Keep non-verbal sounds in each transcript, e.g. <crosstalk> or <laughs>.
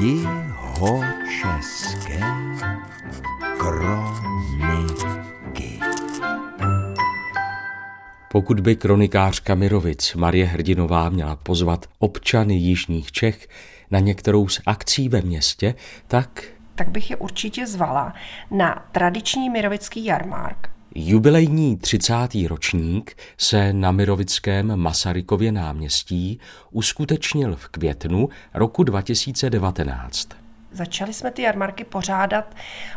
Jihočeské kroniky. Pokud by kronikářka Mirovic Marie Hrdinová měla pozvat občany Jižních Čech na některou z akcí ve městě, tak tak bych je určitě zvala na tradiční mirovický jarmark. Jubilejní 30. ročník se na Mirovickém Masarykově náměstí uskutečnil v květnu roku 2019. Začali jsme ty jarmarky pořádat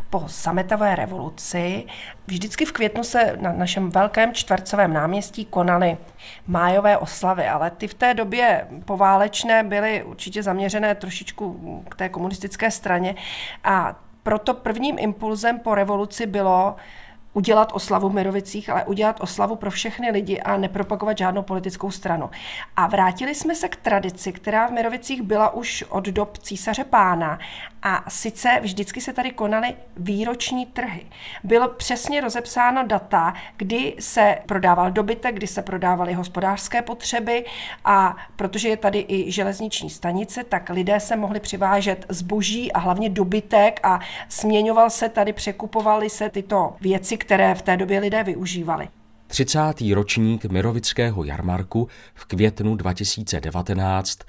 po sametové revoluci. Vždycky v květnu se na našem velkém čtvercovém náměstí konaly májové oslavy, ale ty v té době poválečné byly určitě zaměřené trošičku k té komunistické straně a proto prvním impulzem po revoluci bylo udělat oslavu v Mirovicích, ale udělat oslavu pro všechny lidi a nepropagovat žádnou politickou stranu. A vrátili jsme se k tradici, která v Mirovicích byla už od dob císaře pána. A sice vždycky se tady konaly výroční trhy. Bylo přesně rozepsáno data, kdy se prodával dobytek, kdy se prodávaly hospodářské potřeby a protože je tady i železniční stanice, tak lidé se mohli přivážet zboží a hlavně dobytek a směňoval se tady, překupovaly se tyto věci, které v té době lidé využívali. 30. ročník Mirovického jarmarku v květnu 2019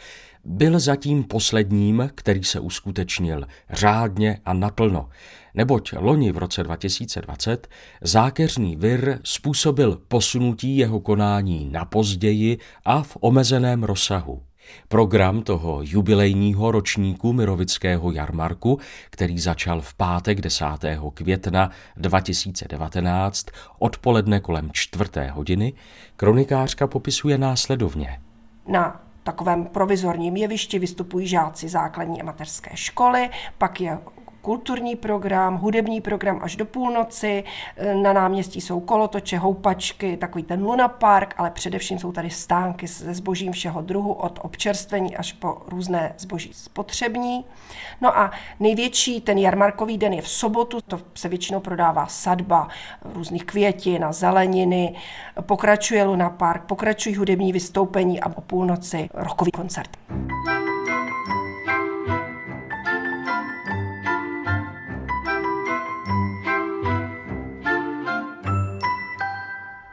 byl zatím posledním, který se uskutečnil řádně a naplno, neboť loni v roce 2020 zákeřný vir způsobil posunutí jeho konání na později a v omezeném rozsahu. Program toho jubilejního ročníku Mirovického jarmarku, který začal v pátek 10. května 2019 odpoledne kolem čtvrté hodiny, kronikářka popisuje následovně. Na takovém provizorním jevišti vystupují žáci základní a mateřské školy, pak je kulturní program, hudební program až do půlnoci. Na náměstí jsou kolotoče, houpačky, takový ten Luna Park, ale především jsou tady stánky se zbožím všeho druhu, od občerstvení až po různé zboží spotřební. No a největší ten jarmarkový den je v sobotu, to se většinou prodává sadba různých květin a zeleniny, pokračuje Luna Park, pokračují hudební vystoupení a o půlnoci rokový koncert.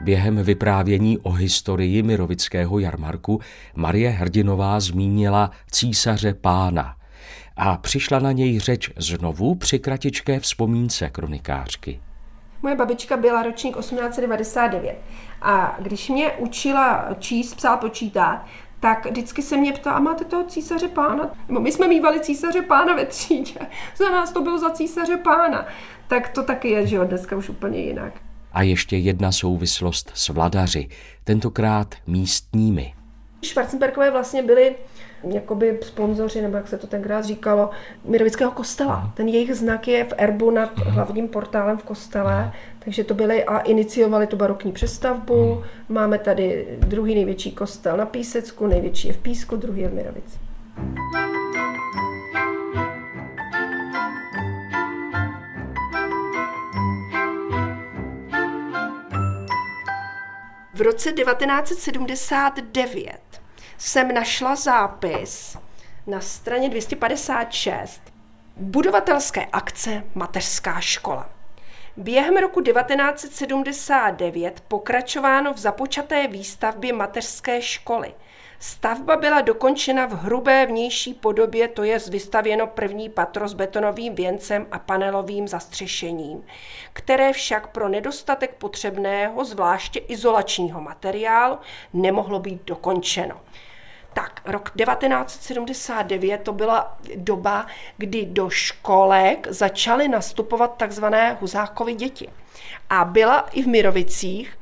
Během vyprávění o historii Mirovického jarmarku Marie Hrdinová zmínila císaře pána a přišla na něj řeč znovu při kratičké vzpomínce kronikářky. Moje babička byla ročník 1899 a když mě učila číst, psát, počítat, tak vždycky se mě ptala, a máte toho císaře pána? Nebo my jsme mývali císaře pána ve třídě. <laughs> Za nás to bylo za císaře pána. Tak to taky je, že jo, dneska už úplně jinak. A ještě jedna souvislost s vladaři, tentokrát místními. Schwarzenbergové vlastně byli jakoby sponzoři, nebo jak se to tenkrát říkalo, Mirovického kostela. Ten jejich znak je v erbu nad hlavním portálem v kostele, takže to byli a iniciovali tu barokní přestavbu. Máme tady druhý největší kostel na Písecku, největší je v Písku, druhý je v Mirovici. V roce 1979 jsem našla zápis na straně 256 budovatelské akce Mateřská škola. Během roku 1979 pokračováno v započaté výstavbě mateřské školy – Stavba byla dokončena v hrubé vnější podobě, to je vystavěno první patro s betonovým věncem a panelovým zastřešením, které však pro nedostatek potřebného, zvláště izolačního materiálu, nemohlo být dokončeno. Tak, rok 1979 to byla doba, kdy do školek začaly nastupovat takzvané huzákovy děti. A byla i v Mirovicích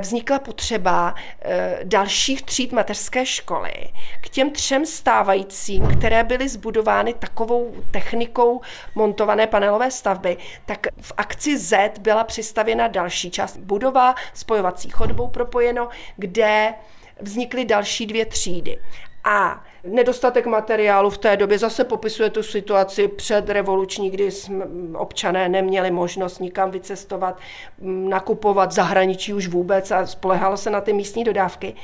vznikla potřeba eh, dalších tříd mateřské školy k těm třem stávajícím, které byly zbudovány takovou technikou montované panelové stavby, tak v akci Z byla přistavěna další část budova, spojovací chodbou propojeno, kde vznikly další dvě třídy. A nedostatek materiálu v té době zase popisuje tu situaci před revoluční, kdy jsme občané neměli možnost nikam vycestovat, nakupovat zahraničí už vůbec a spolehalo se na ty místní dodávky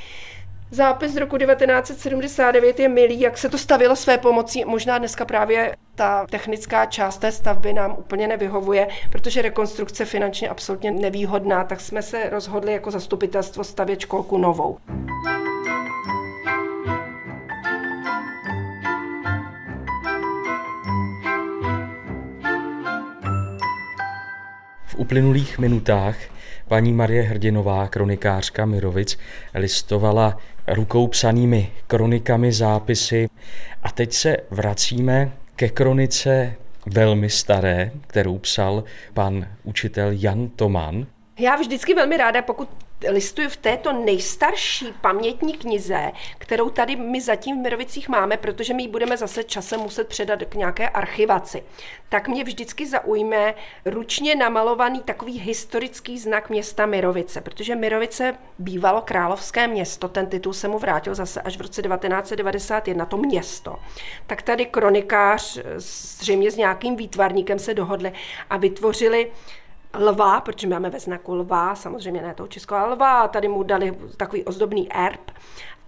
Zápis z roku 1979 je milý, jak se to stavilo své pomocí. Možná dneska právě ta technická část té stavby nám úplně nevyhovuje, protože rekonstrukce finančně absolutně nevýhodná, tak jsme se rozhodli jako zastupitelstvo stavět školku novou. Uplynulých minutách paní Marie Hrdinová, kronikářka Mirovic, listovala rukou psanými kronikami, zápisy. A teď se vracíme ke kronice velmi staré, kterou psal pan učitel Jan Toman. Já vždycky velmi ráda, pokud listuju v této nejstarší pamětní knize, kterou tady my zatím v Mirovicích máme, protože my ji budeme zase časem muset předat k nějaké archivaci. Tak mě vždycky zaujme ručně namalovaný takový historický znak města Mirovice, protože Mirovice bývalo královské město, ten titul se mu vrátil zase až v roce 1991, to město. Tak tady kronikář zřejmě s nějakým výtvarníkem se dohodli a vytvořili lva, protože máme ve znaku lva, samozřejmě ne toho českého lva, a tady mu dali takový ozdobný erb.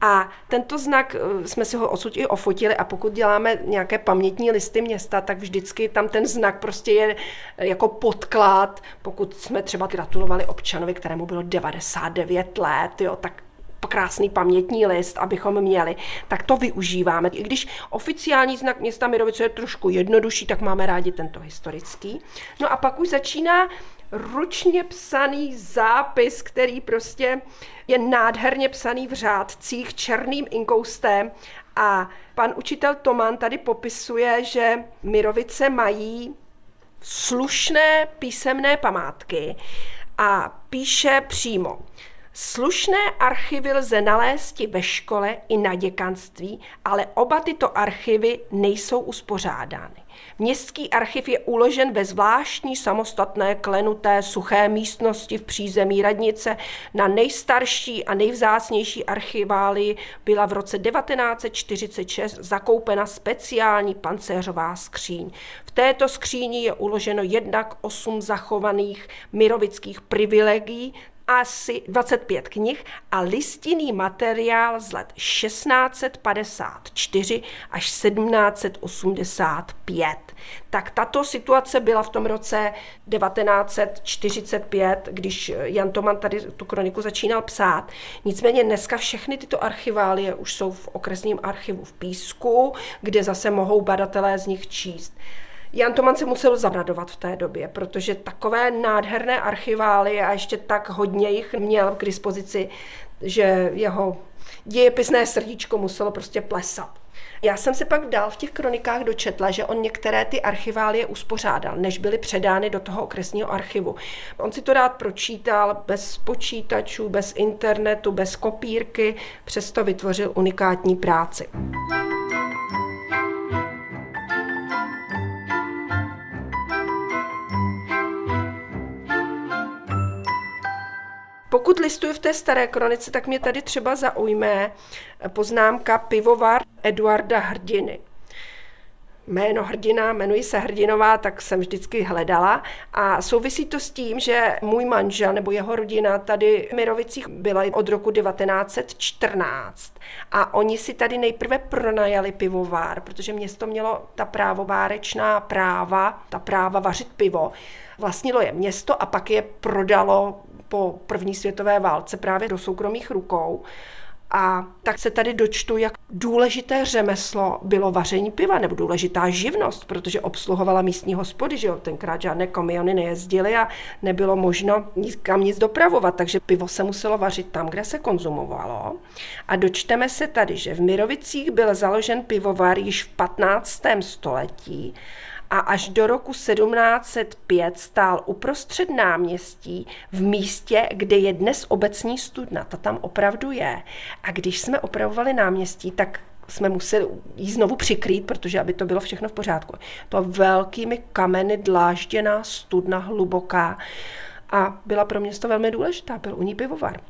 A tento znak eh, jsme si ho odsud i ofotili a pokud děláme nějaké pamětní listy města, tak vždycky tam ten znak prostě je eh, jako podklad, pokud jsme třeba gratulovali občanovi, kterému bylo 99 let, jo, tak krásný pamětní list, abychom měli, tak to využíváme. I když oficiální znak města Mirovice je trošku jednodušší, tak máme rádi tento historický. No a pak už začíná ručně psaný zápis, který prostě je nádherně psaný v řádcích černým inkoustem a pan učitel Toman tady popisuje, že Mirovice mají slušné písemné památky a píše přímo. Slušné archivy lze nalézt ve škole i na děkanství, ale oba tyto archivy nejsou uspořádány. Městský archiv je uložen ve zvláštní samostatné klenuté suché místnosti v přízemí radnice. Na nejstarší a nejvzácnější archivály byla v roce 1946 zakoupena speciální pancéřová skříň. V této skříni je uloženo jednak osm zachovaných mirovických privilegií, asi 25 knih a listinný materiál z let 1654 až 1785. Tak tato situace byla v tom roce 1945, když Jan Toman tady tu kroniku začínal psát. Nicméně dneska všechny tyto archiválie už jsou v okresním archivu v Písku, kde zase mohou badatelé z nich číst. Jan Toman se musel zabradovat v té době, protože takové nádherné archivály a ještě tak hodně jich měl k dispozici, že jeho dějepisné srdíčko muselo prostě plesat. Já jsem se pak dál v těch kronikách dočetla, že on některé ty archiválie uspořádal, než byly předány do toho okresního archivu. On si to rád pročítal bez počítačů, bez internetu, bez kopírky, přesto vytvořil unikátní práci. Pokud listuju v té staré kronice, tak mě tady třeba zaujme poznámka pivovar Eduarda Hrdiny. Jméno hrdina, jmenuji se Hrdinová, tak jsem vždycky hledala a souvisí to s tím, že můj manžel nebo jeho rodina tady v Mirovicích byla od roku 1914 a oni si tady nejprve pronajali pivovár, protože město mělo ta právovárečná práva, ta práva vařit pivo. Vlastnilo je město a pak je prodalo po první světové válce právě do soukromých rukou. A tak se tady dočtu, jak důležité řemeslo bylo vaření piva, nebo důležitá živnost, protože obsluhovala místní hospody, že jo, tenkrát žádné kamiony nejezdily a nebylo možno kam nic dopravovat, takže pivo se muselo vařit tam, kde se konzumovalo. A dočteme se tady, že v Mirovicích byl založen pivovar již v 15. století a až do roku 1705 stál uprostřed náměstí v místě, kde je dnes obecní studna. Ta tam opravdu je. A když jsme opravovali náměstí, tak jsme museli jí znovu přikrýt, protože aby to bylo všechno v pořádku. To velkými kameny dlážděná studna hluboká a byla pro město velmi důležitá, byl u ní pivovar.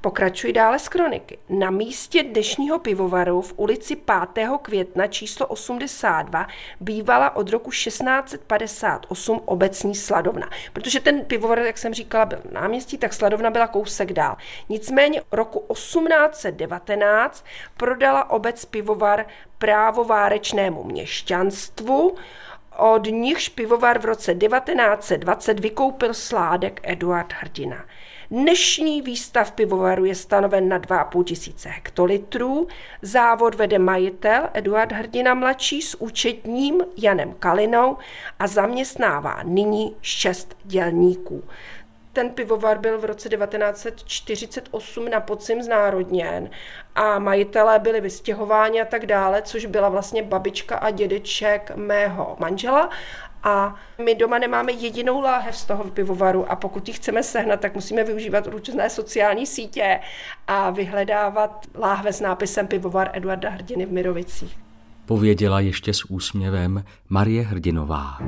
Pokračuji dále z kroniky. Na místě dnešního pivovaru v ulici 5. května číslo 82 bývala od roku 1658 obecní sladovna. Protože ten pivovar, jak jsem říkala, byl na náměstí, tak sladovna byla kousek dál. Nicméně roku 1819 prodala obec pivovar právovárečnému měšťanstvu, od nichž pivovar v roce 1920 vykoupil sládek Eduard Hrdina. Dnešní výstav pivovaru je stanoven na 2,5 tisíce hektolitrů. Závod vede majitel Eduard Hrdina mladší s účetním Janem Kalinou a zaměstnává nyní šest dělníků. Ten pivovar byl v roce 1948 na podzim znárodněn a majitelé byli vystěhováni a tak dále, což byla vlastně babička a dědeček mého manžela a my doma nemáme jedinou láhev z toho pivovaru a pokud ji chceme sehnat, tak musíme využívat různé sociální sítě a vyhledávat láhve s nápisem pivovar Eduarda Hrdiny v Mirovicích. Pověděla ještě s úsměvem Marie Hrdinová.